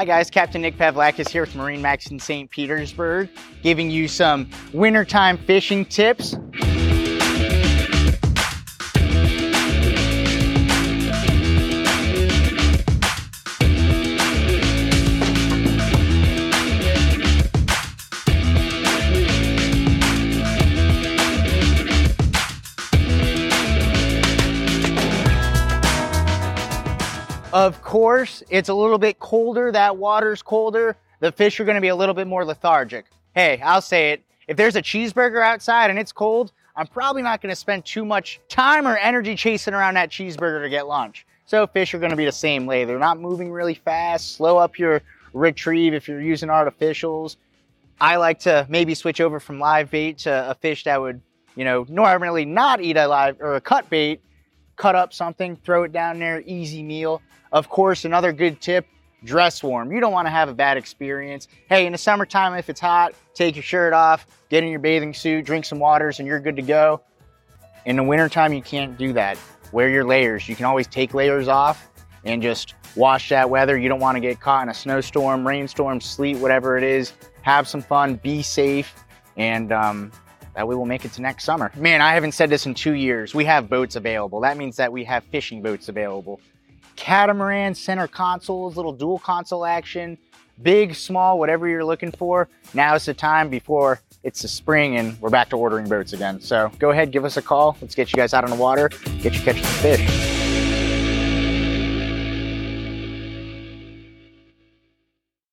Hi guys, Captain Nick Pavlakis here with MarineMax in St. Petersburg, giving you some wintertime fishing tips. Of course, it's a little bit colder. That water's colder. The fish are going to be a little bit more lethargic. Hey, I'll say it. If there's a cheeseburger outside and it's cold, I'm probably not going to spend too much time or energy chasing around that cheeseburger to get lunch. So fish are going to be the same way. They're not moving really fast. Slow up your retrieve if you're using artificials. I like to maybe switch over from live bait to a fish that would, you know, normally not eat a live or a cut bait, cut up something, throw it down there, easy meal. Of course, another good tip, dress warm. You don't want to have a bad experience. Hey, in the summertime, if it's hot, take your shirt off, get in your bathing suit, drink some waters, and you're good to go. In the wintertime, you can't do that. Wear your layers. You can always take layers off and just wash that weather. You don't want to get caught in a snowstorm, rainstorm, sleet, whatever it is. Have some fun, be safe, and um, that we'll make it to next summer. Man, I haven't said this in two years. We have boats available. That means that we have fishing boats available catamaran center consoles, little dual console action, big, small, whatever you're looking for. Now is the time before it's the spring and we're back to ordering boats again. So go ahead, give us a call. Let's get you guys out on the water, get you catching fish.